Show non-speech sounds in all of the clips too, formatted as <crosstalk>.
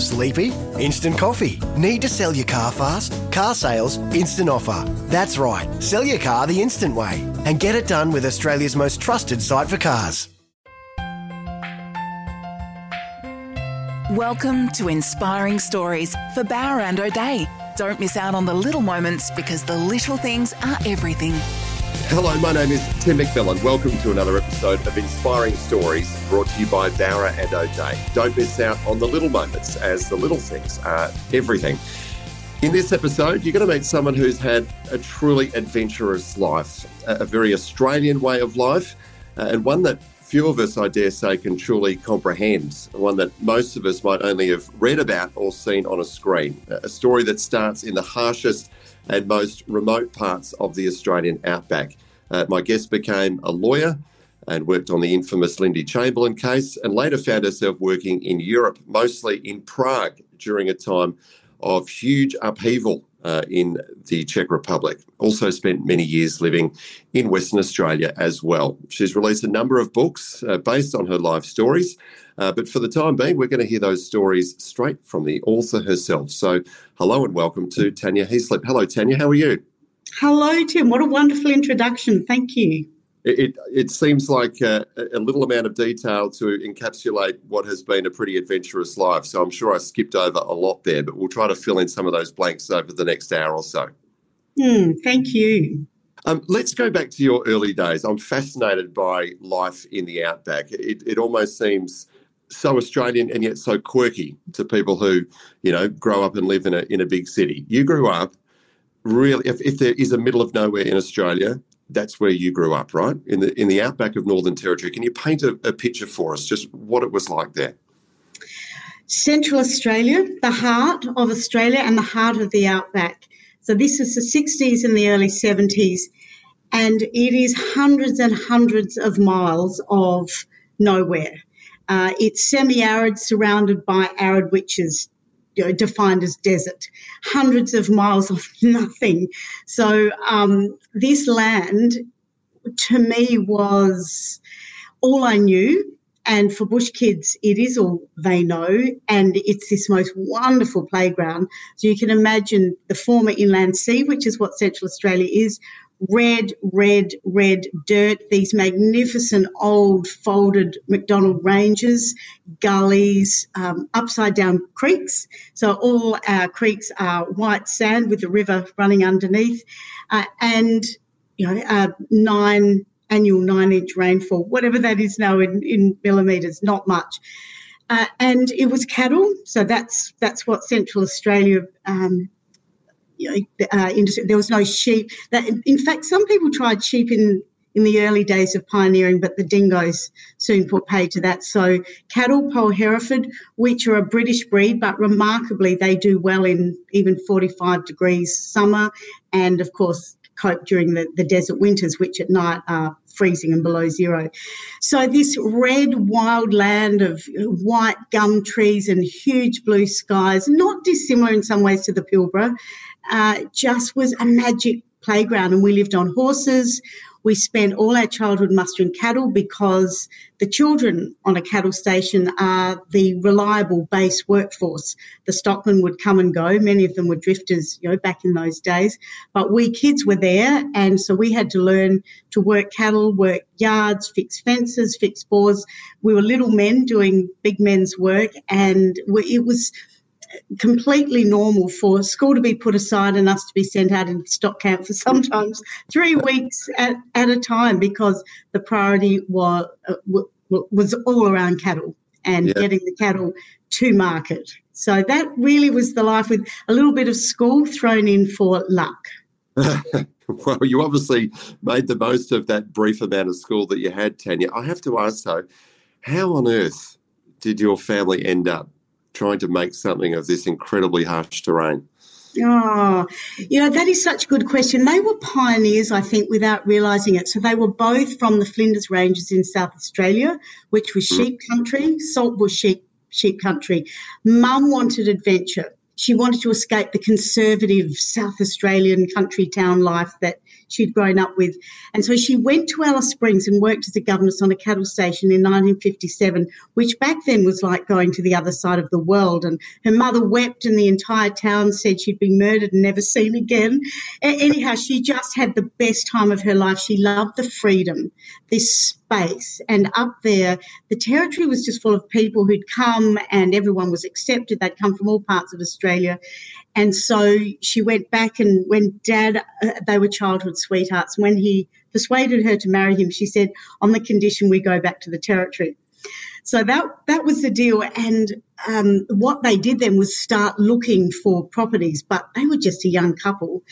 Sleepy? Instant coffee. Need to sell your car fast? Car sales, instant offer. That's right. Sell your car the instant way and get it done with Australia's most trusted site for cars. Welcome to Inspiring Stories for Bowra and O'Dea. Don't miss out on the little moments because the little things are everything. Hello, my name is Tim McMillan. Welcome to another episode of Inspiring Stories brought to you by Bowra and O'Dea. Don't miss out on the little moments as the little things are everything. In this episode, you're going to meet someone who's had a truly adventurous life, a very Australian way of life, uh, and one that few of us, I dare say, can truly comprehend. One that most of us might only have read about or seen on a screen. A story that starts in the harshest and most remote parts of the Australian outback. Uh, my guest became a lawyer and worked on the infamous Lindy Chamberlain case, and later found herself working in Europe, mostly in Prague, during a time of huge upheaval uh, in the Czech Republic. Also spent many years living in Western Australia as well. She's released a number of books uh, based on her life stories, uh, but for the time being, we're going to hear those stories straight from the author herself. So, hello and welcome to Tanya Heaslip. Hello, Tanya. How are you? Hello, Tim. What a wonderful introduction. Thank you. It, it, seems like a, a, little amount of detail to encapsulate what has been a pretty adventurous life. So I'm sure I skipped over a lot there, but we'll try to fill in some of those blanks over the next hour or so. Hmm, thank you. Um, let's go back to your early days. I'm fascinated by life in the outback. It, it almost seems so Australian and yet so quirky to people who, you know, grow up and live in a in a big city. You grew up really if, if there is a middle of nowhere in Australia, that's where you grew up, right? In the in the outback of Northern Territory. Can you paint a, a picture for us, just what it was like there? Central Australia, the heart of Australia and the heart of the outback. So this was the 60s and the early 70s, and it is hundreds and hundreds of miles of nowhere. Uh, it's semi-arid, surrounded by arid witches, you know, defined as desert, hundreds of miles of <laughs> nothing. So um, this land, to me, was all I knew. And for bush kids, it is all they know. And it's this most wonderful playground. So you can imagine the former inland sea, which is what Central Australia is, red, red, red dirt, these magnificent old folded MacDonnell ranges, gullies, um, upside down creeks. So all our creeks are white sand with the river running underneath, uh, and you know, uh, nine annual nine inch rainfall, whatever that is now in, in millimetres, not much. Uh, and it was cattle, so that's that's what Central Australia um, uh, industry. There was no sheep. That, in fact, some people tried sheep in in the early days of pioneering, but the dingoes soon put pay to that. So cattle, Poll Hereford, which are a British breed, but remarkably they do well in even 45 degrees summer, and of course cope during the, the desert winters, which at night are freezing and below zero. So this red wild land of white gum trees and huge blue skies, not dissimilar in some ways to the Pilbara, uh, just was a magic playground. And we lived on horses. We spent all our childhood mustering cattle because the children on a cattle station are the reliable base workforce. The stockmen would come and go. Many of them were drifters, you know, back in those days. But we kids were there. And so we had to learn to work cattle, work yards, fix fences, fix bores. We were little men doing big men's work. And it was, completely normal for school to be put aside and us to be sent out into stock camp for sometimes three weeks at, at a time because the priority was, uh, was all around cattle and yeah. getting the cattle to market. So that really was the life with a little bit of school thrown in for luck. <laughs> well, you obviously made the most of that brief amount of school that you had, Tanya. I have to ask though, how on earth did your family end up trying to make something of this incredibly harsh terrain? Oh, you know, that is such a good question. They were pioneers, I think, without realising it. So they were both from the Flinders Ranges in South Australia, which was mm. sheep country, saltbush sheep, sheep country. Mum wanted adventure. She wanted to escape the conservative South Australian country town life that she'd grown up with. And so she went to Alice Springs and worked as a governess on a cattle station in 1957, which back then was like going to the other side of the world. And her mother wept, and the entire town said she'd been murdered and never seen again. Anyhow, she just had the best time of her life. She loved the freedom, this space. And up there, the territory was just full of people who'd come and everyone was accepted. They'd come from all parts of Australia. And so she went back, and when dad, uh, they were childhood sweethearts. When he persuaded her to marry him, she said, on the condition we go back to the territory. So that that was the deal. And um, what they did then was start looking for properties, but they were just a young couple.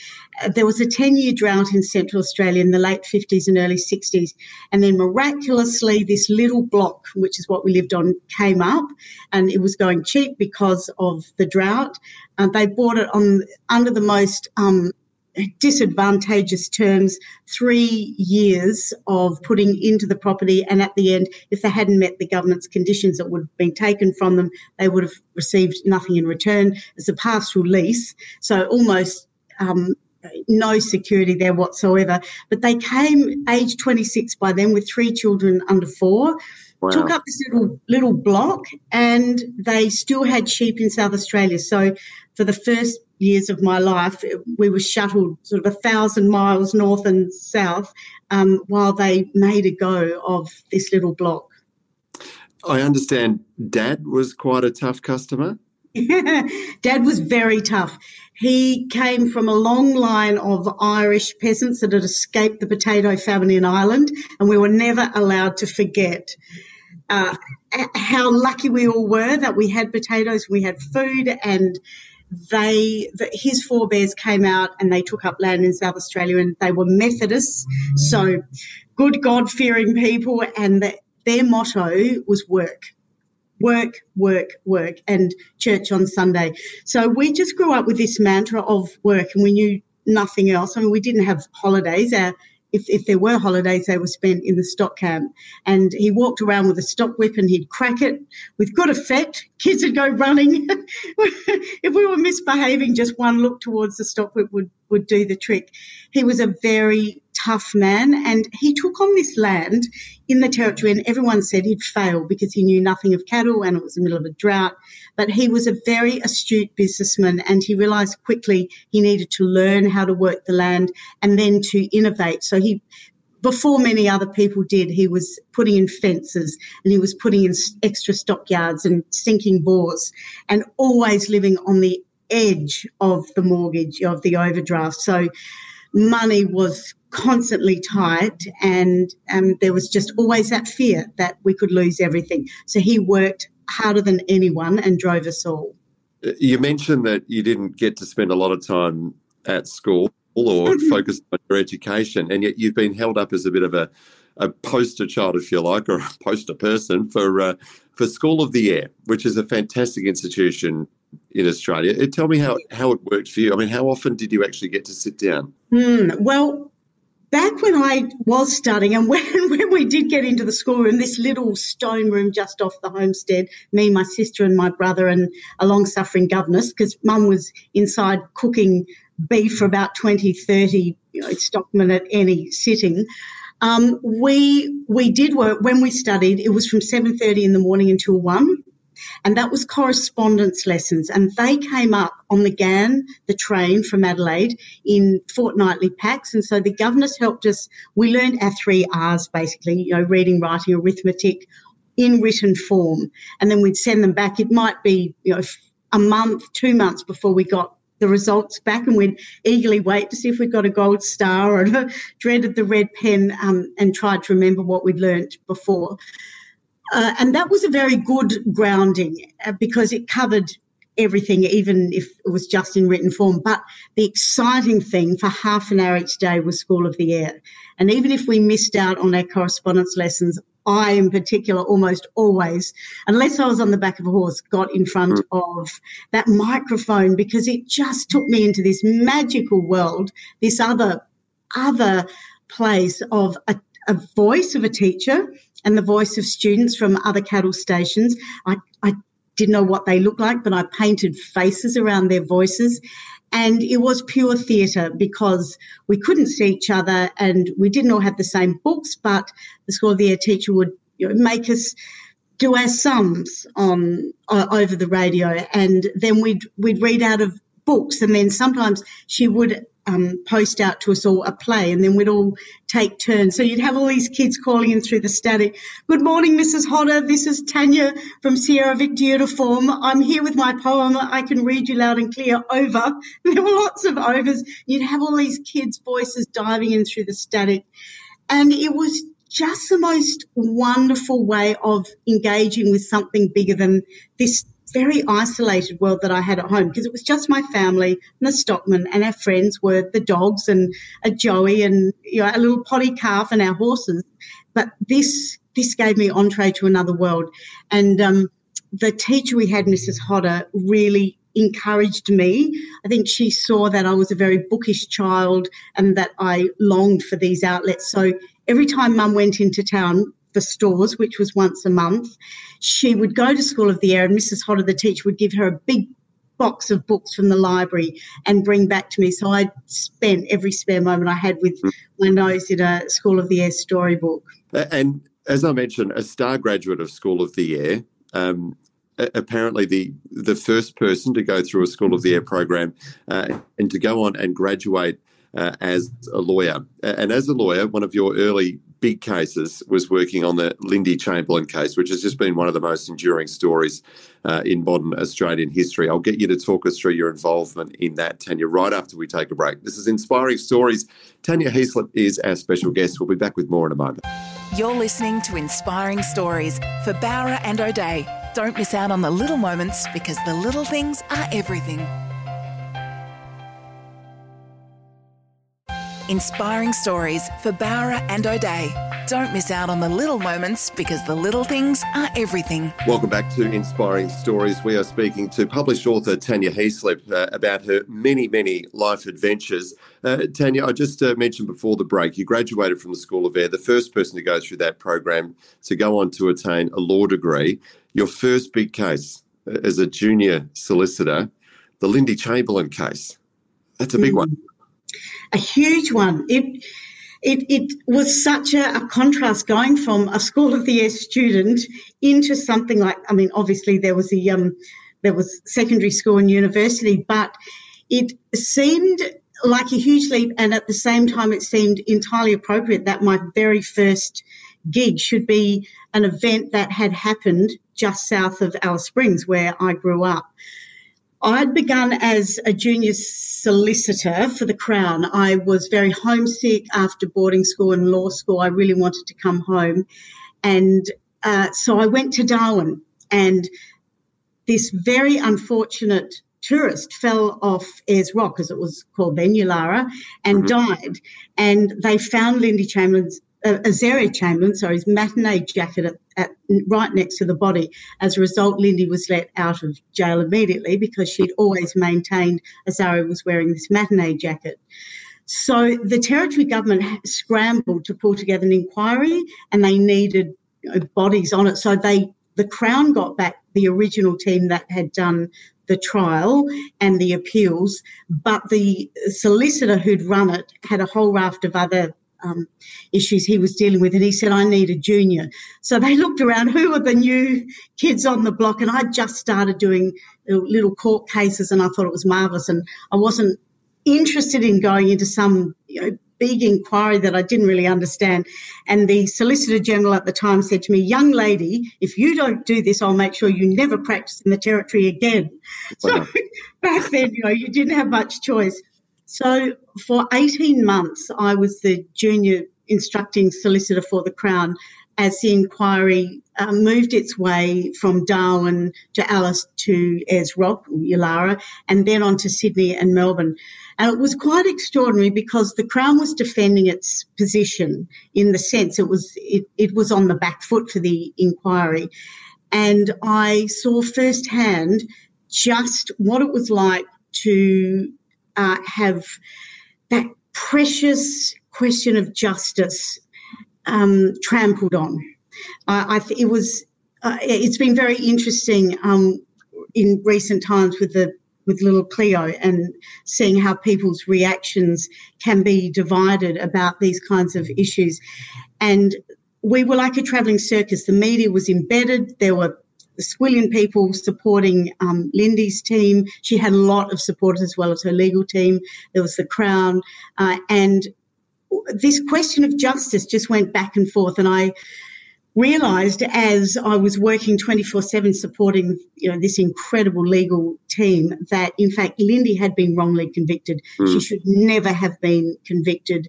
Uh, there was a 10 year drought in Central Australia in the late 50s and early 60s. And then miraculously, this little block, which is what we lived on, came up and it was going cheap because of the drought. Uh, they bought it on under the most um, disadvantageous terms three years of putting into the property and at the end if they hadn't met the government's conditions that would have been taken from them they would have received nothing in return it's a pastoral lease so almost um, no security there whatsoever but they came age 26 by then with three children under four Wow. took up this little little block and they still had sheep in South Australia. So for the first years of my life, we were shuttled sort of a thousand miles north and south um, while they made a go of this little block. I understand Dad was quite a tough customer. <laughs> Dad was very tough. He came from a long line of Irish peasants that had escaped the potato famine in Ireland, and we were never allowed to forget uh, how lucky we all were that we had potatoes, we had food, and they the, his forebears came out and they took up land in South Australia, and they were Methodists, so good God fearing people, and the, their motto was work. Work, work, work, and church on Sunday. So we just grew up with this mantra of work, and we knew nothing else. I mean, we didn't have holidays. Our if, if there were holidays, they were spent in the stock camp. And he walked around with a stock whip and he'd crack it with good effect. <laughs> Kids would go running. <laughs> if we were misbehaving, just one look towards the stock whip would, would do the trick. He was a very tough man and he took on this land in the territory and everyone said he'd fail because he knew nothing of cattle and it was the middle of a drought. But he was a very astute businessman and he realized quickly he needed to learn how to work the land and then to innovate. So he before many other people did, he was putting in fences and he was putting in extra stockyards and sinking bores and always living on the edge of the mortgage, of the overdraft. So money was constantly tight and um, there was just always that fear that we could lose everything. So he worked harder than anyone and drove us all. You mentioned that you didn't get to spend a lot of time at school or mm-hmm. focus on your education, and yet you've been held up as a bit of a, a poster child, if you like, or a poster person for uh, for School of the Air, which is a fantastic institution in Australia. Uh, tell me how, how it worked for you. I mean, how often did you actually get to sit down? Mm, well, back when I was studying and <laughs> when, when we did get into the schoolroom, this little stone room just off the homestead, me, my sister, and my brother, and a long suffering governess, because mum was inside cooking beef for about 20, 30 you know, stockmen at any sitting. Um, we we did work when we studied. It was from seven thirty in the morning until one, and that was correspondence lessons. And they came up on the Ghan, the train from Adelaide, in fortnightly packs. And so the governors helped us. We learned our three R's basically, you know, reading, writing, arithmetic in written form. And then we'd send them back. It might be, you know, a month, two months before we got the results back and we'd eagerly wait to see if we'd got a gold star or <laughs> dreaded the red pen um, and tried to remember what we'd learnt before. Uh, and that was a very good grounding uh, because it covered everything, even if it was just in written form. But the exciting thing for half an hour each day was School of the Air. And even if we missed out on our correspondence lessons, I, in particular, almost always, unless I was on the back of a horse, got in front mm. of that microphone because it just took me into this magical world, this other, other place of a, a voice of a teacher and the voice of students from other cattle stations. I, I didn't know what they looked like, but I painted faces around their voices. And it was pure theatre because we couldn't see each other and we didn't all have the same books, but the School of the Air teacher would you know, make us do our sums on uh, over the radio, and then we'd we'd read out of books, and then sometimes she would um, post out to us all a play, and then we'd all take turns. So you'd have all these kids calling in through the static. Good morning, Mrs. Hodder. This is Tanya from Sierra Victor Uniform. I'm here with my poem. I can read you loud and clear. Over. <laughs> There were lots of overs. You'd have all these kids' voices diving in through the static, and it was just the most wonderful way of engaging with something bigger than this very isolated world that I had at home because it was just my family and the stockman and our friends were the dogs and a Joey and you know, a little potty calf and our horses. But this this gave me entree to another world. And um, the teacher we had, Mrs. Hodder, really encouraged me. I think she saw that I was a very bookish child and that I longed for these outlets. So every time mum went into town, for stores, which was once a month. She would go to School of the Air, and Mrs. Hodder, the teacher, would give her a big box of books from the library and bring back to me. So I spent every spare moment I had with my nose in a School of the Air storybook. And as I mentioned, a star graduate of School of the Air. Um, apparently the the first person to go through a School of the Air program uh, and to go on and graduate uh, as a lawyer. And as a lawyer, one of your early big cases was working on the Lindy Chamberlain case, which has just been one of the most enduring stories uh, in modern Australian history. I'll get you to talk us through your involvement in that, Tanya, right after we take a break. This is Inspiring Stories. Tanya Heaslip is our special guest. We'll be back with more in a moment. You're listening to Inspiring Stories for Bowra and O'Dea. Don't miss out on the little moments because the little things are everything. Inspiring stories for Bowra and O'Dea. Don't miss out on the little moments because the little things are everything. Welcome back to Inspiring Stories. We are speaking to published author Tanya Heaslip uh, about her many, many life adventures. Uh, Tanya, I just uh, mentioned before the break, you graduated from the School of Air, the first person to go through that program to go on to attain a law degree. Your first big case uh, as a junior solicitor, the Lindy Chamberlain case. That's a big mm. one a huge one. It it, it was such a, a, contrast going from a School of the Air student into something like I mean, obviously there was a um, there was secondary school and university, but it seemed like a huge leap, and at the same time, it seemed entirely appropriate that my very first gig should be an event that had happened just south of Alice Springs, where I grew up. I'd begun as a junior solicitor for the Crown. I was very homesick after boarding school and law school. I really wanted to come home. And uh, so I went to Darwin, and this very unfortunate tourist fell off Ayers Rock, as it was called then, and mm-hmm. died. And they found Lindy Chamberlain's uh, Azaria Chamberlain, sorry, his matinee jacket at, at, right next to the body. As a result, Lindy was let out of jail immediately because she'd always maintained Azaria was wearing this matinee jacket. So the territory government scrambled to pull together an inquiry, and they needed you know, bodies on it. So they, the Crown, got back the original team that had done the trial and the appeals, but the solicitor who'd run it had a whole raft of other um, issues he was dealing with, and he said, I need a junior. So they looked around, who were the new kids on the block? And I just started doing little court cases, and I thought it was marvellous. And I wasn't interested in going into some you know, big inquiry that I didn't really understand. And the Solicitor General at the time said to me, Young lady, if you don't do this, I'll make sure you never practice in the territory again. So <laughs> back then, you know, you didn't have much choice. So for 18 months, I was the junior instructing solicitor for the Crown as the inquiry um, moved its way from Darwin to Alice to Ayers Rock, Yulara, and then on to Sydney and Melbourne. And it was quite extraordinary because the Crown was defending its position in the sense it was it, it was on the back foot for the inquiry. And I saw firsthand just what it was like to uh, have that precious question of justice um, trampled on. I, I th- it was. Uh, it's been very interesting um, in recent times with the with little Cleo and seeing how people's reactions can be divided about these kinds of issues. And we were like a travelling circus. The media was embedded. There were the Squillion people supporting um, Lindy's team. She had a lot of supporters as well as her legal team. There was the Crown. Uh, and this question of justice just went back and forth. And I realized as I was working 24 7 supporting you know, this incredible legal team that, in fact, Lindy had been wrongly convicted. Mm. She should never have been convicted.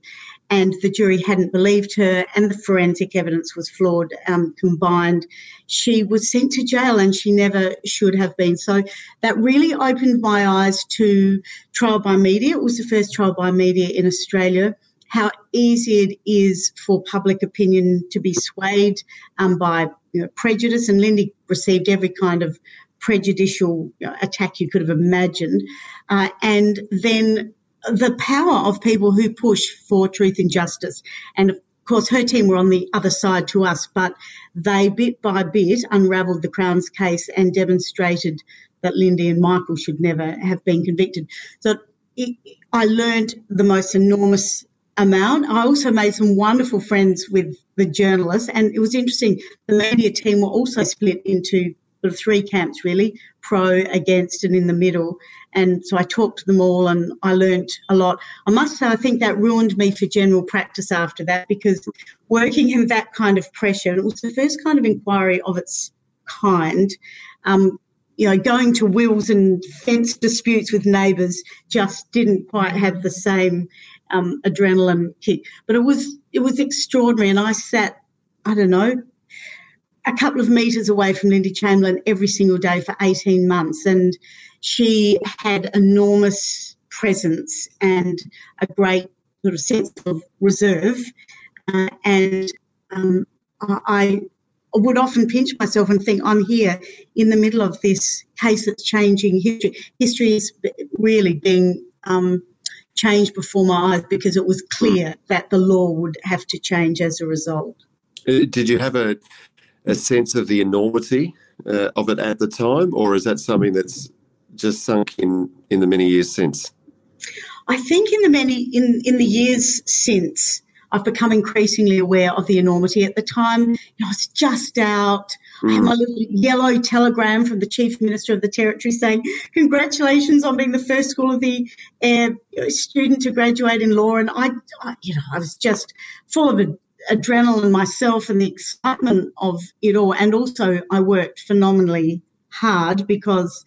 And the jury hadn't believed her, and the forensic evidence was flawed um, combined. She was sent to jail, and she never should have been. So that really opened my eyes to trial by media. It was the first trial by media in Australia how easy it is for public opinion to be swayed um, by you know, prejudice. And Lindy received every kind of prejudicial attack you could have imagined. Uh, and then the power of people who push for truth and justice. And of course, her team were on the other side to us, but they bit by bit unravelled the Crown's case and demonstrated that Lindy and Michael should never have been convicted. So it, I learned the most enormous amount. I also made some wonderful friends with the journalists, and it was interesting. The media team were also split into sort of three camps, really pro, against, and in the middle. And so I talked to them all and I learnt a lot. I must say, I think that ruined me for general practice after that because working in that kind of pressure, and it was the first kind of inquiry of its kind. Um, you know, going to wills and fence disputes with neighbours just didn't quite have the same um, adrenaline kick. But it was it was extraordinary, and I sat, I don't know, a couple of meters away from Lindy Chamberlain every single day for eighteen months, and she had enormous presence and a great sort of sense of reserve, uh, and um, I would often pinch myself and think I'm here in the middle of this case that's changing history. History is really being um, changed before my eyes because it was clear that the law would have to change as a result. Uh, did you have a, a sense of the enormity uh, of it at the time, or is that something that's just sunk in in the many years since? I think in the many in in the years since, I've become increasingly aware of the enormity. At the time, you know, I was just out. Mm. I had my little yellow telegram from the chief minister of the territory saying, "Congratulations on being the first school of the uh, student to graduate in law." And I, I, you know, I was just full of adrenaline myself and the excitement of it all. And also, I worked phenomenally hard because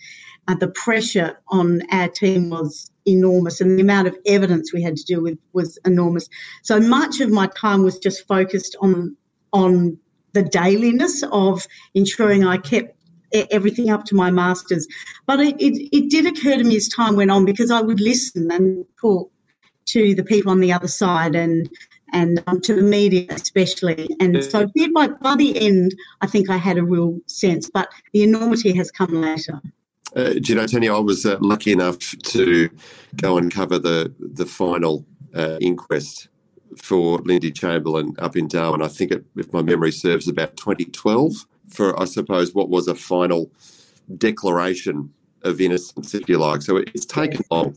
uh, the pressure on our team was enormous and the amount of evidence we had to deal with was enormous. So much of my time was just focused on on the dailiness of ensuring I kept everything up to my masters. But it, it, it did occur to me as time went on because I would listen and talk to the people on the other side and and um, to the media especially. And so by, by the end, I think I had a real sense, but the enormity has come later. Uh, do you know, Tony, I was uh, lucky enough to go and cover the, the final uh, inquest for Lindy Chamberlain up in Darwin. I think, it, if my memory serves, about 2012 for, I suppose, what was a final declaration of innocence, if you like. So it's taken long.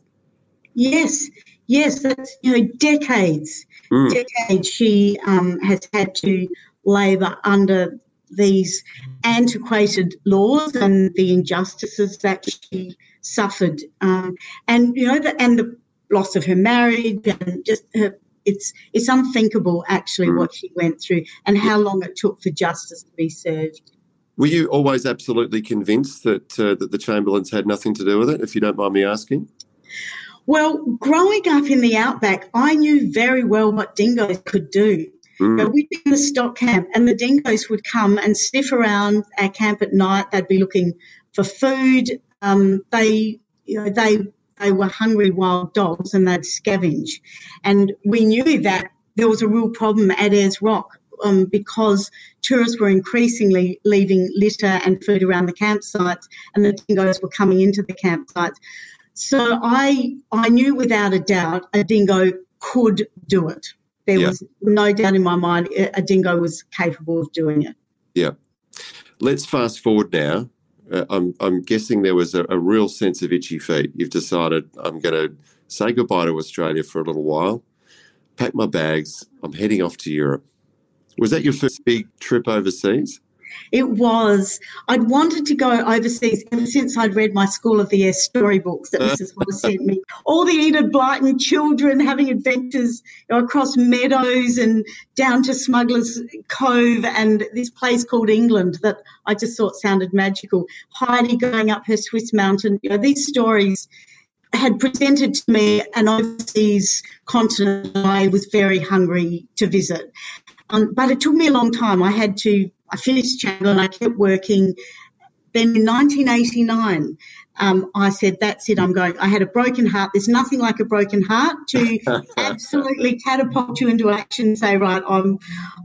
Yes, yes, that's you know decades, mm. decades. She um, has had to labour under these antiquated laws and the injustices that she suffered, um, and you know, the, and the loss of her marriage and just her. It's it's unthinkable actually mm. what she went through and how long it took for justice to be served. Were you always absolutely convinced that uh, that the Chamberlains had nothing to do with it? If you don't mind me asking. Well, growing up in the outback, I knew very well what dingoes could do. Mm. We'd be in the stock camp, and the dingoes would come and sniff around our camp at night. They'd be looking for food. Um, they, you know, they they were hungry wild dogs, and they'd scavenge. And we knew that there was a real problem at Ayers Rock um, because tourists were increasingly leaving litter and food around the campsites, and the dingoes were coming into the campsites. So I I knew without a doubt a dingo could do it. There yeah. was no doubt in my mind a dingo was capable of doing it. Yeah. Let's fast forward now. Uh, I'm, I'm guessing there was a, a, real sense of itchy feet. You've decided I'm going to say goodbye to Australia for a little while, pack my bags, I'm heading off to Europe. Was that your first big trip overseas? It was. I'd wanted to go overseas ever since I'd read my School of the Air storybooks that Mrs. Wallace <laughs> sent me. All the Enid Blyton children having adventures you know, across meadows and down to Smuggler's Cove and this place called England that I just thought sounded magical. Heidi going up her Swiss mountain. You know, these stories had presented to me an overseas continent I was very hungry to visit. Um, but it took me a long time. I had to, I finished Chandler and I kept working. Then in 1989, um, I said, that's it, I'm going. I had a broken heart. There's nothing like a broken heart to <laughs> absolutely catapult you into action and say, right, I'm,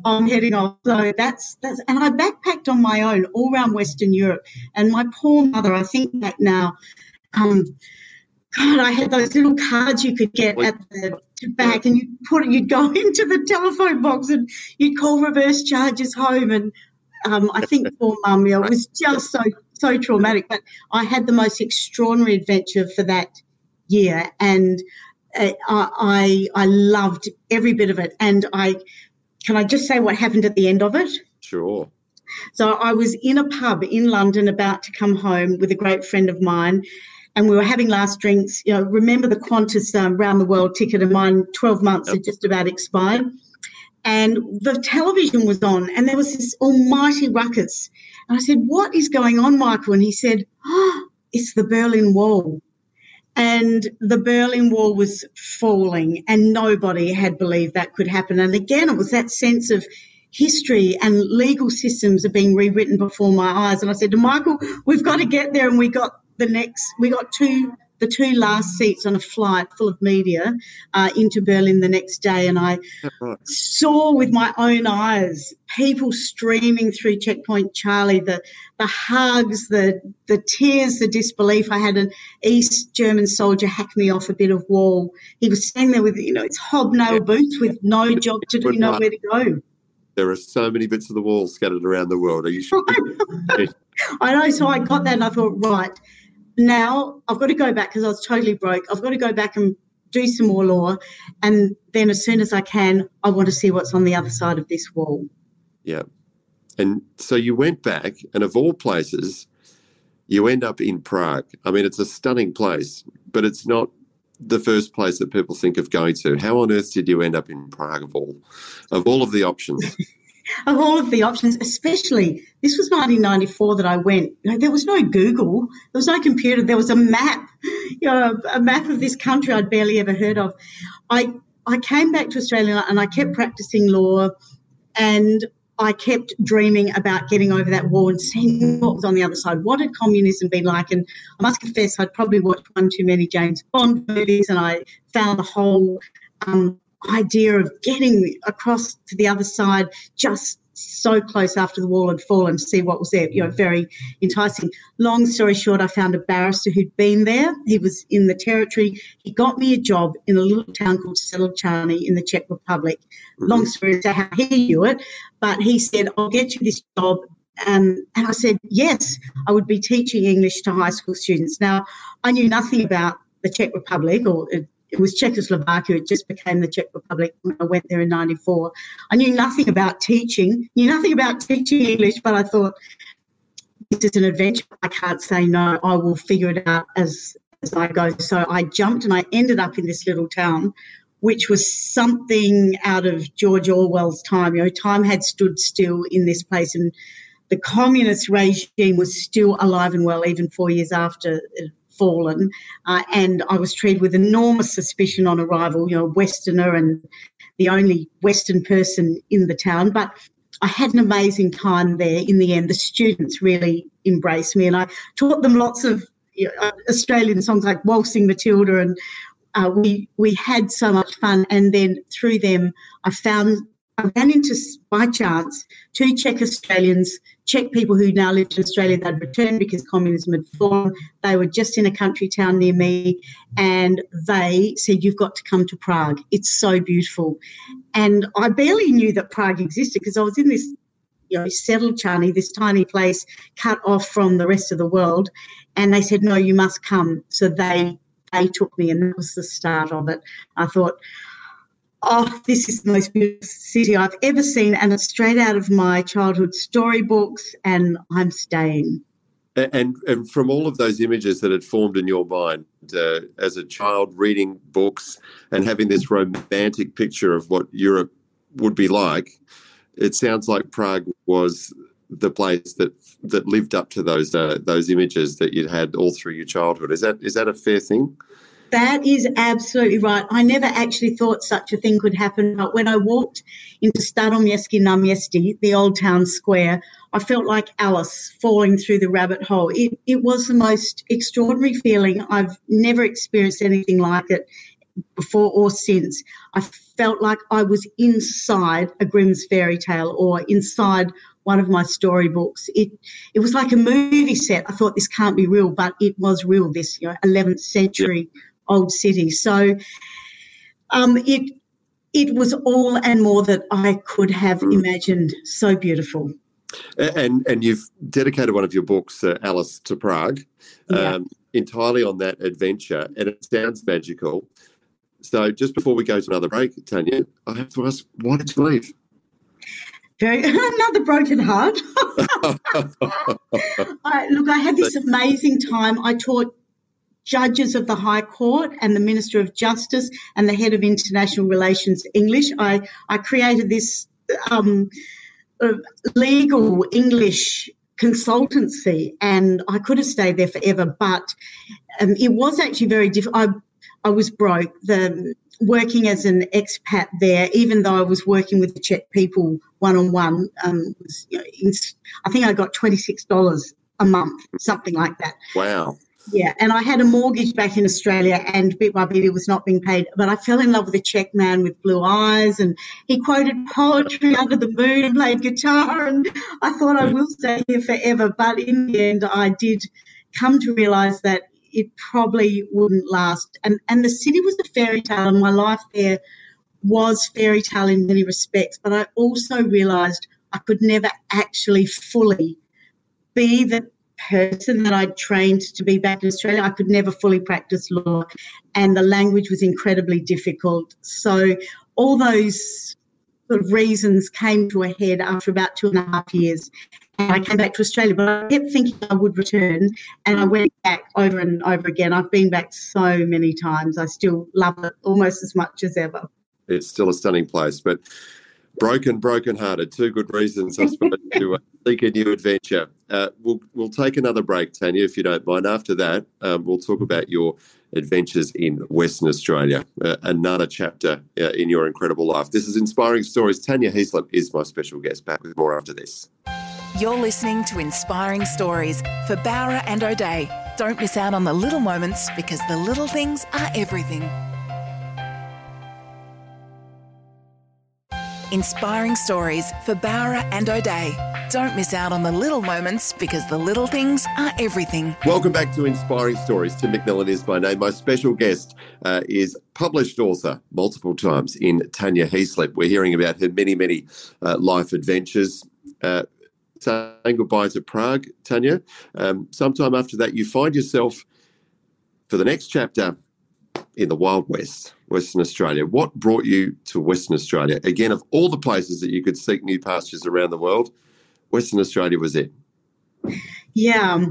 I'm heading off. So that's, that's, and I backpacked on my own all around Western Europe. And my poor mother, I think back now, um, God, I had those little cards you could get at the back, and you put it. You'd go <laughs> into the telephone box and you'd call reverse charges home. And um, I think poor <laughs> mum, it was just so so traumatic. But I had the most extraordinary adventure for that year, and uh, I I loved every bit of it. And I can I just say what happened at the end of it? Sure. So I was in a pub in London about to come home with a great friend of mine, and we were having last drinks. You know, remember the Qantas um, round the world ticket of mine, 12 months yep. had just about expired. And the television was on, and there was this almighty ruckus. And I said, What is going on, Michael? And he said, Oh, it's the Berlin Wall. And the Berlin Wall was falling, and nobody had believed that could happen. And again, it was that sense of history and legal systems are being rewritten before my eyes. And I said to Michael, we've got to get there. And we got the next, we got two, the two last seats on a flight full of media uh, into Berlin the next day, and I <laughs> saw with my own eyes people streaming through Checkpoint Charlie, the the hugs, the the tears, the disbelief. I had an East German soldier hack me off a bit of wall. He was standing there with you know his hobnail yeah. boots with no job to do, nowhere to go. There are so many bits of the wall scattered around the world. Are you sure? <laughs> I know. So I got that and I thought, right, now I've got to go back because I was totally broke. I've got to go back and do some more law. And then as soon as I can, I want to see what's on the other side of this wall. Yeah. And so you went back, and of all places, you end up in Prague. I mean, it's a stunning place, but it's not the first place that people think of going to. How on earth did you end up in Prague of all of all of the options? <laughs> of all of the options, especially this was 1994 that I went. You know, there was no Google, there was no computer, there was a map, you know, a map of this country I'd barely ever heard of. I I came back to Australia and I kept practicing law, and I kept dreaming about getting over that wall and seeing what was on the other side. What had communism been like? And I must confess, I'd probably watched one too many James Bond movies, and I found the whole um, idea of getting across to the other side just so close after the wall had fallen to see what was there, you know, very enticing. Long story short, I found a barrister who'd been there. He was in the territory. He got me a job in a little town called Sedlčany in the Czech Republic. Mm-hmm. Long story to how he knew it, but he said, I'll get you this job. Um, and I said, yes, I would be teaching English to high school students. Now, I knew nothing about the Czech Republic or it was Czechoslovakia. It just became the Czech Republic when I went there in '94. I knew nothing about teaching, knew nothing about teaching English, but I thought this is an adventure. I can't say no. I will figure it out as as I go. So I jumped and I ended up in this little town, which was something out of George Orwell's time. You know, time had stood still in this place, and the communist regime was still alive and well, even four years after it fallen, uh, and I was treated with enormous suspicion on arrival. You know, Westerner and the only Western person in the town, but I had an amazing time there. In the end, the students really embraced me, and I taught them lots of you know, Australian songs like "Waltzing Matilda," and uh, we we had so much fun. And then through them, I found I ran into, by chance, two Czech Australians, Czech people who now lived in Australia. They'd returned because communism had fallen. They were just in a country town near me, and they said, You've got to come to Prague. It's so beautiful. And I barely knew that Prague existed because I was in this you know, Sedlčany, this tiny place cut off from the rest of the world. And they said, No, you must come. So they they took me, and that was the start of it. I thought, oh, this is the most beautiful city I've ever seen, and it's straight out of my childhood storybooks, and I'm staying. And, and from all of those images that had formed in your mind uh, as a child, reading books and having this romantic picture of what Europe would be like, it sounds like Prague was the place that that lived up to those uh, those images that you'd had all through your childhood. Is that is that a fair thing? That is absolutely right. I never actually thought such a thing could happen, but when I walked into Staroměstské náměstí, the old town square, I felt like Alice falling through the rabbit hole. It, it was the most extraordinary feeling. I've never experienced anything like it before or since. I felt like I was inside a Grimm's fairy tale or inside one of my storybooks. It it was like a movie set. I thought this can't be real, but it was real. This you know, 11th century old city. So um, it it was all and more that I could have mm. imagined. So beautiful. And and you've dedicated one of your books, uh, Alice to Prague, yeah. um, entirely on that adventure, and it sounds magical. So just before we go to another break, Tanya, I have to ask, why did you leave? Very, <laughs> another broken heart. <laughs> <laughs> I, look, I had this amazing time. I taught judges of the High Court and the Minister of Justice and the head of international relations English. I, I created this um, uh, legal English consultancy and I could have stayed there forever, but um, it was actually very difficult. I, I was broke. The working as an expat there, even though I was working with the Czech people one on one, I think I got twenty six dollars a month, something like that. Wow. Yeah, and I had a mortgage back in Australia, and bit by bit it was not being paid. But I fell in love with a Czech man with blue eyes, and he quoted poetry under the moon and played guitar. And I thought I will stay here forever. But in the end, I did come to realise that it probably wouldn't last. And and the city was a fairy tale, and my life there was fairy tale in many respects. But I also realised I could never actually fully be the person that I'd trained to be back in Australia. I could never fully practice law, and the language was incredibly difficult. So, all those sort of reasons came to a head after about two and a half years. And I came back to Australia, but I kept thinking I would return, and I went back over and over again. I've been back so many times. I still love it almost as much as ever. It's still a stunning place, but broken, broken hearted. Two good reasons, I suppose, <laughs> to uh, seek a new adventure. Uh, we'll we'll take another break, Tanya, if you don't mind. After that, um, we'll talk about your adventures in Western Australia, uh, another chapter uh, in your incredible life. This is Inspiring Stories. Tanya Heaslip is my special guest. Back with more after this. You're listening to Inspiring Stories for Bowra and O'Dea. Don't miss out on the little moments because the little things are everything. Inspiring stories for Bowra and O'Dea. Don't miss out on the little moments because the little things are everything. Welcome back to Inspiring Stories. Tim McMillan is my name. My special guest uh, is published author multiple times in Tanya Heaslip. We're hearing about her many, many uh, life adventures. Uh, saying goodbye to Prague, Tanya. Um, sometime after that, you find yourself for the next chapter in the Wild West, Western Australia. What brought you to Western Australia? Again, of all the places that you could seek new pastures around the world, Western Australia was it. Yeah.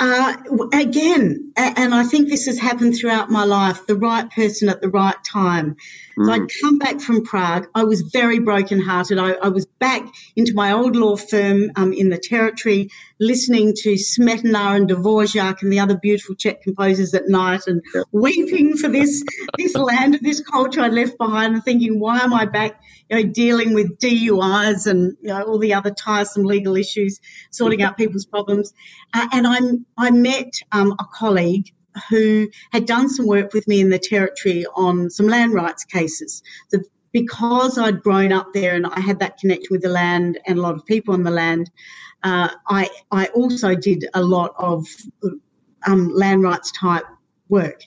Uh, again, and I think this has happened throughout my life the right person at the right time. Mm. So I'd come back from Prague. I was very brokenhearted. I, I was back into my old law firm um, in the territory, listening to Smetana and Dvorak and the other beautiful Czech composers at night, and yep. weeping for this this land and this culture I left behind, and thinking, why am I back? You know, dealing with DUIs and you know all the other tiresome legal issues, sorting out people's problems. Uh, and I'm, I met um, a colleague who had done some work with me in the territory on some land rights cases. So because I'd grown up there and I had that connection with the land and a lot of people on the land, uh, I I also did a lot of um, land rights type work.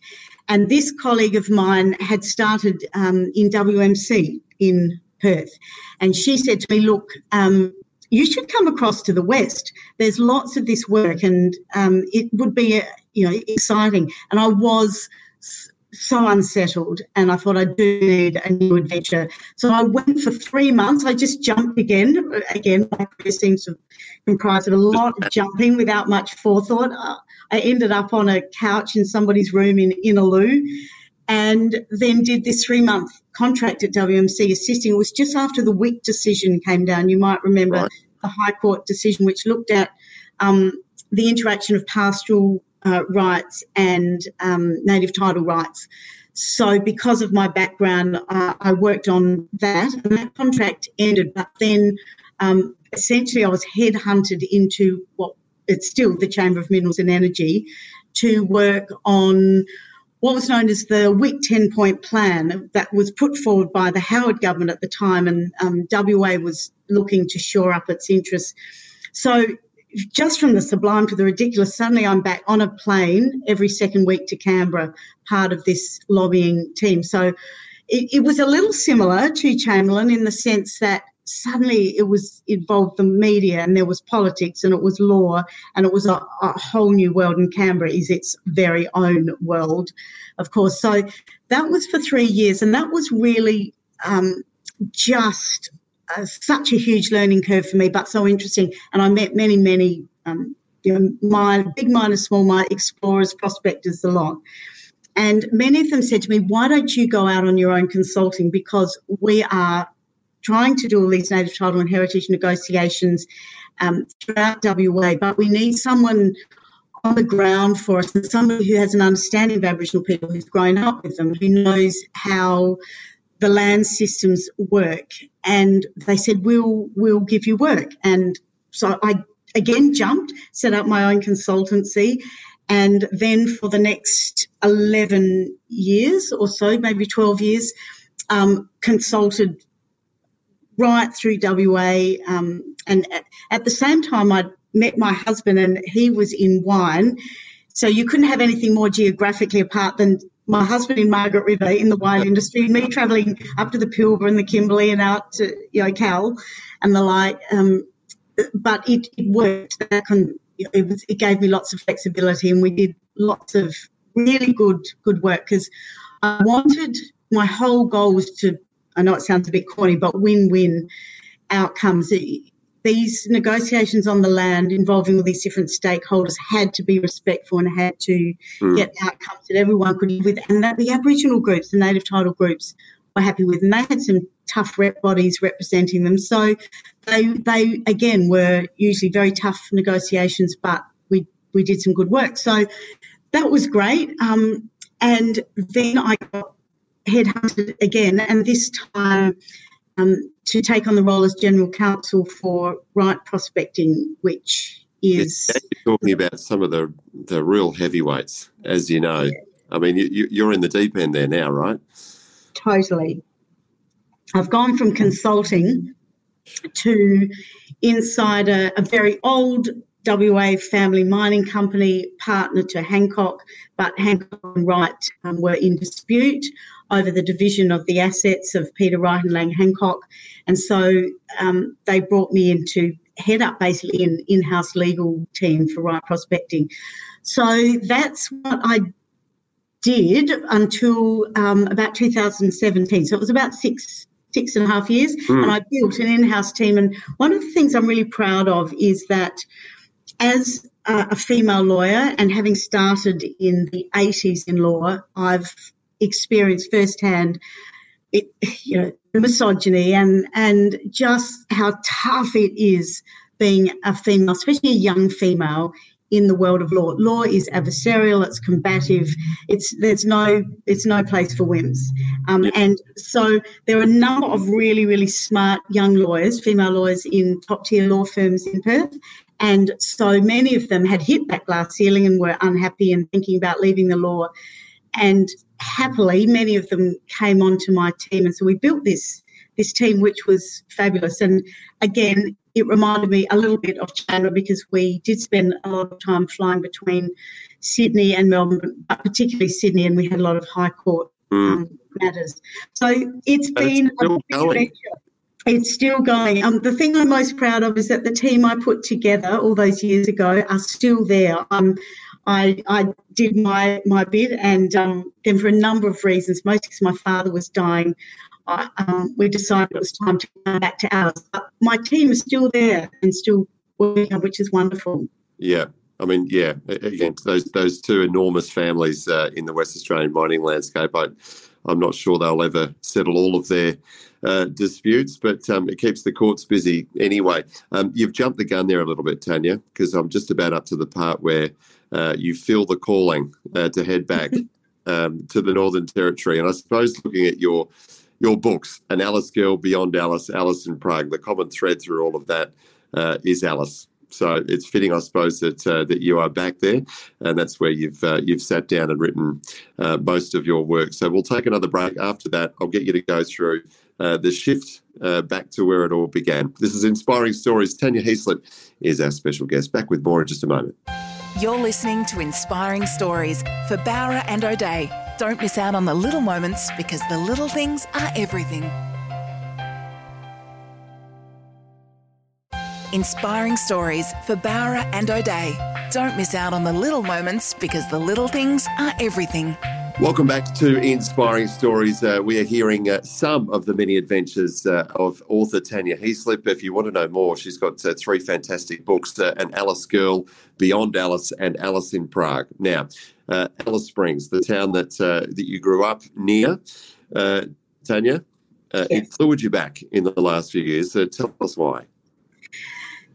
And this colleague of mine had started um, in WMC in Perth, and she said to me, "Look." Um, you should come across to the west. There's lots of this work, and um, it would be you know, exciting. And I was so unsettled and I thought I do need a new adventure. So I went for three months. I just jumped again. Again, my career seems to comprise of a lot of jumping without much forethought. Uh, I ended up on a couch in somebody's room in Innaloo and then did this three month contract at WMC assisting. It was just after the Wik decision came down. You might remember right. the High Court decision, which looked at um, the interaction of pastoral uh, rights and um, native title rights. So, because of my background, uh, I worked on that, and that contract ended. But then, um, essentially, I was headhunted into what it's still the Chamber of Minerals and Energy to work on what was known as the Wik 10 point plan that was put forward by the Howard government at the time, and um, WA was looking to shore up its interests. So just from the sublime to the ridiculous, suddenly I'm back on a plane every second week to Canberra, part of this lobbying team. So it, it, was a little similar to Chamberlain in the sense that suddenly it was involved the media and there was politics and it was law and it was a, a whole new world. And Canberra is its very own world, of course. So that was for three years, and that was really um, just such a huge learning curve for me, but so interesting. And I met many, many, um, you know, my big miners, small mine explorers, prospectors, a lot. And many of them said to me, "Why don't you go out on your own consulting? Because we are trying to do all these native title and heritage negotiations um, throughout WA, but we need someone." On the ground for us, and somebody who has an understanding of Aboriginal people, who's grown up with them, who knows how the land systems work and they said we'll we'll give you work. And so i again jumped set up my own consultancy and then for the next 11 years or so maybe 12 years um, consulted right through wa um, and at, at the same time i met my husband and he was in wine. So you couldn't have anything more geographically apart than my husband in Margaret River in the wine industry, me travelling up to the Pilbara and the Kimberley and out to Cal and the like. Um, but it, it worked. It, was, it gave me lots of flexibility, and we did lots of really good good work because I wanted my whole goal was to. I know it sounds a bit corny, but win-win outcomes these negotiations on the land involving all these different stakeholders had to be respectful and had to mm. get outcomes that everyone could live with and that the Aboriginal groups, the native title groups, were happy with. And they had some tough rep bodies representing them. So they, they again, were usually very tough negotiations, but we, we did some good work. So that was great. Um, and then I got headhunted again, and this time um, to take on the role as general counsel for Wright Prospecting, which is You're talking about some of the the real heavyweights, as you know. Yeah. I mean, you, you're in the deep end there now, right? Totally. I've gone from consulting to inside a, a very old WA family mining company partner to Hancock, but Hancock and Wright um, were in dispute over the division of the assets of Peter Wright and Lang Hancock. And so um, they brought me in to head up basically an in house legal team for Wright Prospecting. So that's what I did until um, about 2017. So it was about six six and a half years, mm. and I built an in-house team. And one of the things I'm really proud of is that as a female lawyer and having started in the 80s in law, I've experienced firsthand it, you know, the misogyny and and just how tough it is being a female, especially a young female in the world of law. Law is adversarial, it's combative, it's there's no it's no place for whims. Um, and so there are a number of really, really smart young lawyers, female lawyers in top tier law firms in Perth. And so many of them had hit that glass ceiling and were unhappy and thinking about leaving the law. And happily, many of them came onto my team. And so we built this this team, which was fabulous. And again, it reminded me a little bit of Chandler because we did spend a lot of time flying between Sydney and Melbourne, but particularly Sydney, and we had a lot of High Court mm. um, matters. So it's but been it's a big adventure. It's still going. Um, the thing I'm most proud of is that the team I put together all those years ago are still there. Um, I, I did my my bit, and um, then for a number of reasons, mostly because my father was dying, I, um, we decided it was time to come back to Alice. But my team is still there and still working, which is wonderful. Yeah. I mean, yeah, again, those those two enormous families uh, in the West Australian mining landscape, I, I'm not sure they'll ever settle all of their uh, disputes, but um, it keeps the courts busy anyway. Um, you've jumped the gun there a little bit, Tanya, because I'm just about up to the part where uh, you feel the calling uh, to head back <laughs> um, to the Northern Territory. And I suppose looking at your your books, An Alice Girl, Beyond Alice, Alice in Prague, the common thread through all of that uh, is Alice. So it's fitting, I suppose, that uh, that you are back there, and that's where you've uh, you've sat down and written uh, most of your work. So we'll take another break. After that, I'll get you to go through uh, the shift uh, back to where it all began. This is Inspiring Stories. Tanya Heaslip is our special guest. Back with more in just a moment. You're listening to Inspiring Stories for Bowra and O'Dea. Don't miss out on the little moments because the little things are everything. Inspiring stories for Bowra and O'Dea. Don't miss out on the little moments because the little things are everything. Welcome back to Inspiring Stories. Uh, we are hearing uh, some of the many adventures uh, of author Tanya Heaslip. If you want to know more, she's got uh, three fantastic books uh, An Alice Girl, Beyond Alice, and Alice in Prague. Now, uh, Alice Springs, the town that, that you grew up near, Tanya, yes. it fluid you back in the last few years. tell us why.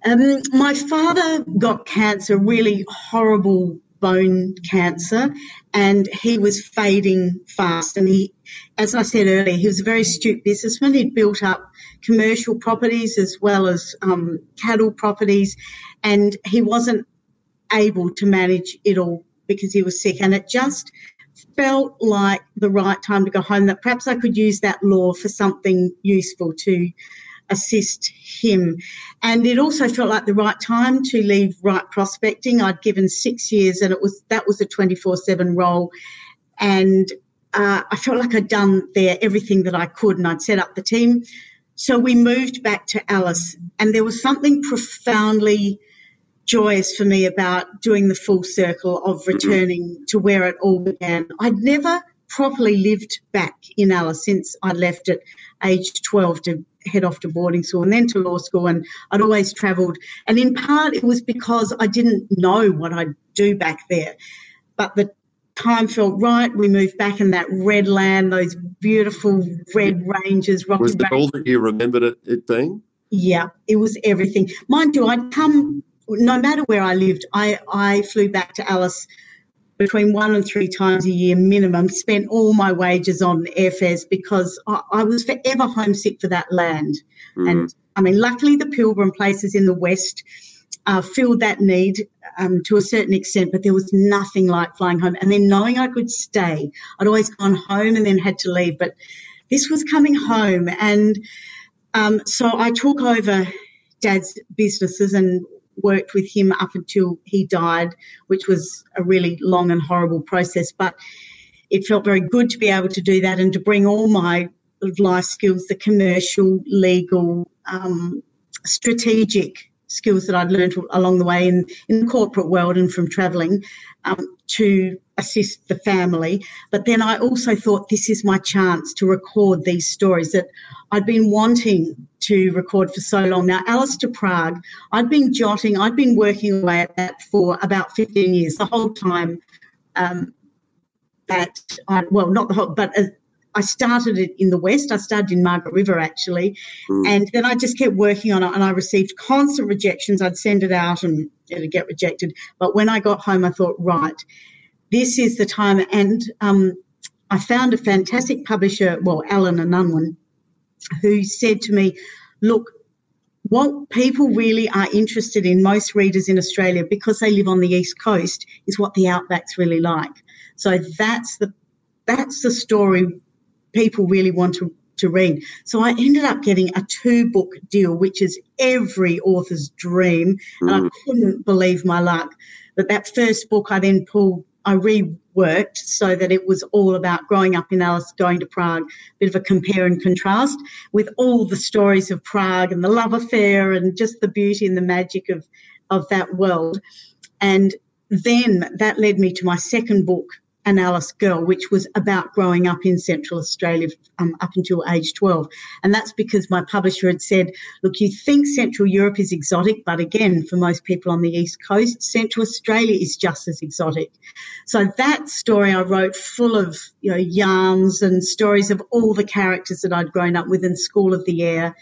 Um, my father got cancer, really horrible bone cancer and he was fading fast. And he, as I said earlier, he was a very astute businessman. He'd built up commercial properties as well as um, cattle properties, and he wasn't able to manage it all because he was sick. And it just felt like the right time to go home, that perhaps I could use that law for something useful to assist him. And it also felt like the right time to leave Wright Prospecting. I'd given six years and it was that was a 24-7 role. And uh, I felt like I'd done there everything that I could and I'd set up the team. So we moved back to Alice and there was something profoundly joyous for me about doing the full circle of mm-hmm. returning to where it all began. I'd never properly lived back in Alice since I left at age 12 to head off to boarding school and then to law school. And I'd always travelled. And in part, it was because I didn't know what I'd do back there. But the time felt right. We moved back in that red land, those beautiful red ranges. Rocky was it all that you remembered it, it being? Yeah, it was everything. Mind you, I'd come, no matter where I lived, I, I flew back to Alice between one and three times a year minimum, spent all my wages on airfares because I, I was forever homesick for that land. Mm. And I mean, luckily, the Pilbara places in the West uh, filled that need um, to a certain extent, but there was nothing like flying home. And then knowing I could stay, I'd always gone home and then had to leave, but this was coming home. And um, so I took over dad's businesses and worked with him up until he died, which was a really long and horrible process. But it felt very good to be able to do that and to bring all my life skills, the commercial, legal, um, strategic skills that I'd learned along the way in, in the corporate world and from travelling um, to assist the family. But then I also thought this is my chance to record these stories that I'd been wanting to record for so long. Now, Alice to Prague, I'd been jotting, I'd been working away at that for about 15 years, the whole time um, that I, well, not the whole, but uh, I started it in the West. I started in Margaret River actually. Mm. And then I just kept working on it and I received constant rejections. I'd send it out and it'd get rejected. But when I got home, I thought, right, this is the time. And um, I found a fantastic publisher, well, Allen and Unwin, who said to me, look, what people really are interested in, most readers in Australia, because they live on the east coast, is what the outback's really like. So that's the that's the story people really want to, to read. So I ended up getting a two book deal, which is every author's dream, mm. and I mm. couldn't believe my luck. But that first book, I then pulled, I reworked so that it was all about growing up in Alice, going to Prague, a bit of a compare and contrast with all the stories of Prague and the love affair and just the beauty and the magic of of that world. And then that led me to my second book, an Alice Girl, which was about growing up in Central Australia um, up until age 12. And that's because my publisher had said, look, you think Central Europe is exotic, but again, for most people on the East Coast, Central Australia is just as exotic. So that story I wrote full of, you know, yarns and stories of all the characters that I'd grown up with in School of the Air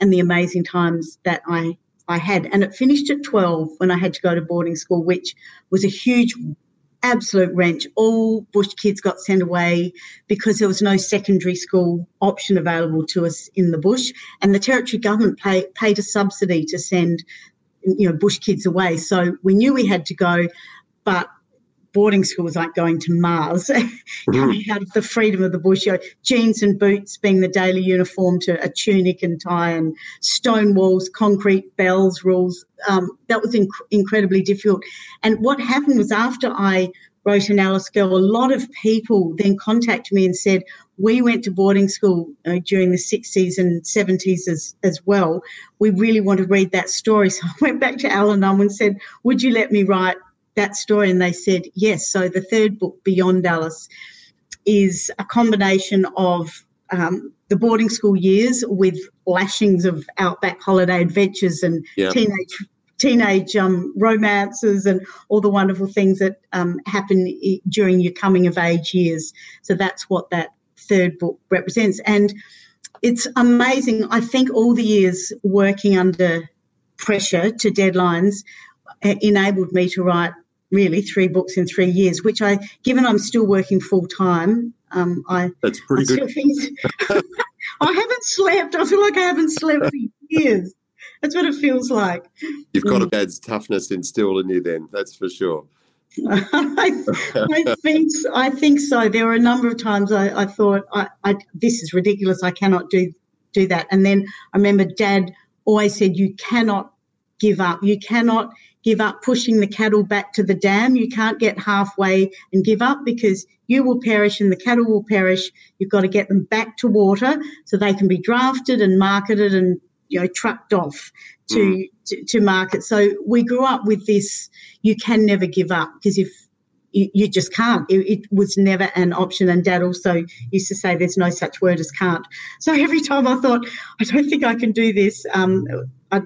and the amazing times that I I had. And it finished at 12 when I had to go to boarding school, which was a huge absolute wrench. All bush kids got sent away because there was no secondary school option available to us in the bush, and the territory government pay, paid a subsidy to send you know bush kids away. So we knew we had to go, but boarding school was like going to Mars, <laughs> mm-hmm. coming out of the freedom of the bush. You know, jeans and boots being the daily uniform to a tunic and tie, and stone walls, concrete bells, rules. Um, that was inc- incredibly difficult. And what happened was after I wrote an Alice Girl, a lot of people then contacted me and said, we went to boarding school uh, during the 60s and 70s as, as well. We really want to read that story. <laughs> So I went back to Allen and said, would you let me write that story and they said yes. So the third book, Beyond Alice, is a combination of um, the boarding school years with lashings of outback holiday adventures and teenage teenage um, romances and all the wonderful things that um, happen during your coming of age years. So that's what that third book represents. And it's amazing. I think all the years working under pressure to deadlines enabled me to write really three books in three years, which I, given I'm still working full time, um, I that's pretty I good. Think, <laughs> I haven't slept. I feel like I haven't slept for years. That's what it feels like. You've got a dad's toughness instilled in you, then. That's for sure. <laughs> I, I, think I think so. There were a number of times I, I thought, I, I, "This is ridiculous. I cannot do do that." And then I remember Dad always said, "You cannot give up. You cannot give up pushing the cattle back to the dam. You can't get halfway and give up because you will perish and the cattle will perish. You've got to get them back to water so they can be drafted and marketed and you know trucked off to, mm. to, to market. So we grew up with this. You can never give up because if you, you, just can't. It, it, was never an option. And Dad also used to say, "There's no such word as can't." So every time I thought, "I don't think I can do this," um, I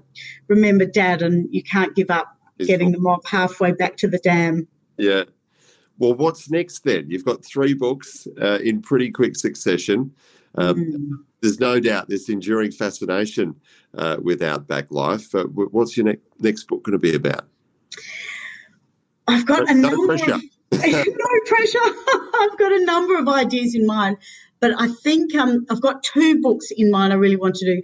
remember Dad, and you can't give up getting the mob halfway back to the dam. Yeah. Well, what's next then? You've got three books uh, in pretty quick succession. Um, mm. There's no doubt this enduring fascination uh, with outback life. Uh, what's your ne- next book going to be about? I've got no, a number. <laughs> No pressure. Of, no pressure. I've got a number of ideas in mind, but I think um, I've got two books in mind. I really want to do.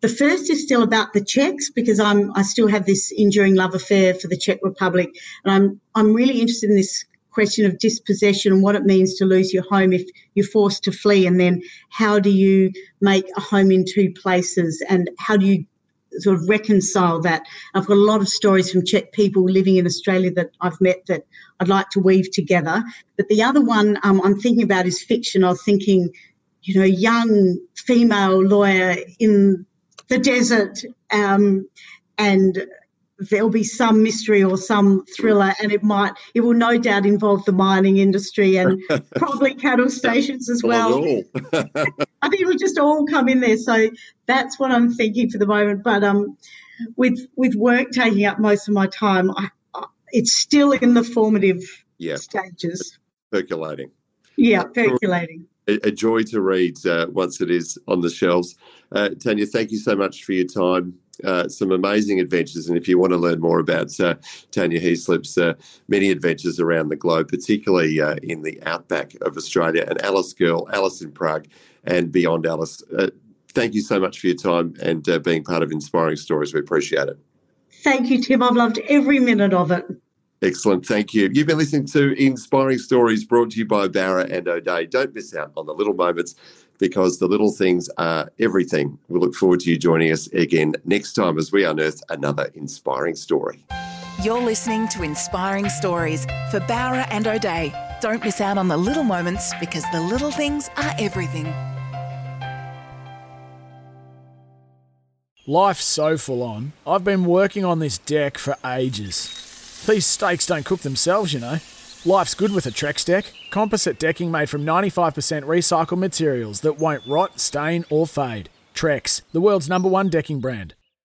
The first is still about the Czechs because I'm I still have this enduring love affair for the Czech Republic, and I'm I'm really interested in this question of dispossession and what it means to lose your home if you're forced to flee, and then how do you make a home in two places, and how do you sort of reconcile that. I've got a lot of stories from Czech people living in Australia that I've met that I'd like to weave together. But the other one um, I'm thinking about is fiction. I was thinking, you know, young female lawyer in the desert, um, and there'll be some mystery or some thriller, and it might, it will no doubt involve the mining industry and <laughs> probably cattle stations as well. <laughs> <laughs> I think it'll just all come in there. So that's what I'm thinking for the moment. But um, with with work taking up most of my time, I, I, it's still in the formative yeah. stages. Percolating. Yeah, percolating. A, a joy to read uh, once it is on the shelves. Uh, Tanya, thank you so much for your time. Uh, some amazing adventures, and if you want to learn more about uh, Tanya Heaslip's uh, many adventures around the globe, particularly uh, in the outback of Australia, and Alice Girl, Alice in Prague, and beyond Alice, thank you so much for your time and being part of Inspiring Stories. We appreciate it. Thank you, Tim. I've loved every minute of it. Excellent. Thank you. You've been listening to Inspiring Stories brought to you by Bowra and O'Dea. Don't miss out on the little moments because the little things are everything. We look forward to you joining us again next time as we unearth another inspiring story. You're listening to Inspiring Stories for Bowra and O'Dea. Don't miss out on the little moments because the little things are everything. Life's so full on. I've been working on this deck for ages. These steaks don't cook themselves, you know. Life's good with a Trex deck. Composite decking made from 95% recycled materials that won't rot, stain, or fade. Trex, the world's number one decking brand.